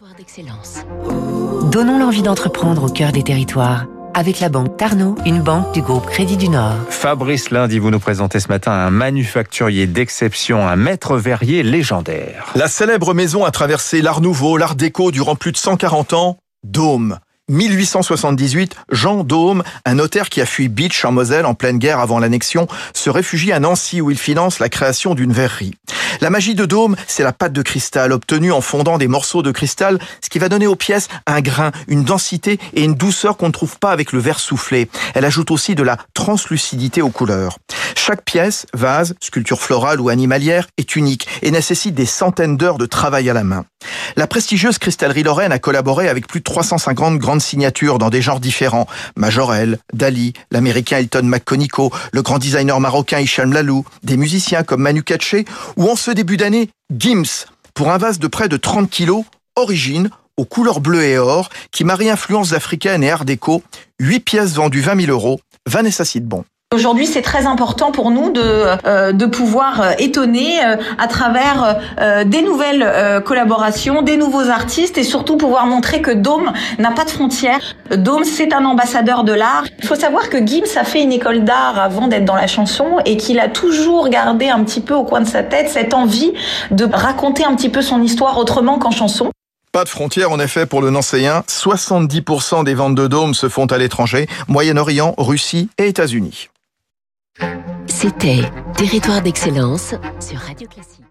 Territoire d'excellence. Donnons l'envie d'entreprendre au cœur des territoires. Avec la banque Tarno, une banque du groupe Crédit du Nord. Fabrice Lundi, vous nous présentez ce matin un manufacturier d'exception, un maître verrier légendaire. La célèbre maison a traversé l'art nouveau, l'art déco durant plus de 140 ans. Dôme. 1878, Jean Dôme, un notaire qui a fui Beach en Moselle en pleine guerre avant l'annexion, se réfugie à Nancy où il finance la création d'une verrerie. La magie de Dôme, c'est la pâte de cristal obtenue en fondant des morceaux de cristal, ce qui va donner aux pièces un grain, une densité et une douceur qu'on ne trouve pas avec le verre soufflé. Elle ajoute aussi de la translucidité aux couleurs. Chaque pièce, vase, sculpture florale ou animalière, est unique et nécessite des centaines d'heures de travail à la main. La prestigieuse cristallerie Lorraine a collaboré avec plus de 350 grandes signatures dans des genres différents. Majorel, Dali, l'américain Elton McConico, le grand designer marocain Hicham Lalou, des musiciens comme Manu Katché ou en ce début d'année, Gims, pour un vase de près de 30 kilos, origine, aux couleurs bleues et or, qui marie influences africaines et art déco, 8 pièces vendues 20 000 euros, Vanessa Sidbon. Aujourd'hui, c'est très important pour nous de, euh, de pouvoir euh, étonner euh, à travers des nouvelles collaborations, des nouveaux artistes et surtout pouvoir montrer que Dôme n'a pas de frontières. Dôme, c'est un ambassadeur de l'art. Il faut savoir que Gims a fait une école d'art avant d'être dans la chanson et qu'il a toujours gardé un petit peu au coin de sa tête cette envie de raconter un petit peu son histoire autrement qu'en chanson. Pas de frontières en effet pour le Nancéen. 70% des ventes de dômes se font à l'étranger, Moyen-Orient, Russie et États-Unis. C'était Territoire d'excellence sur Radio Classique.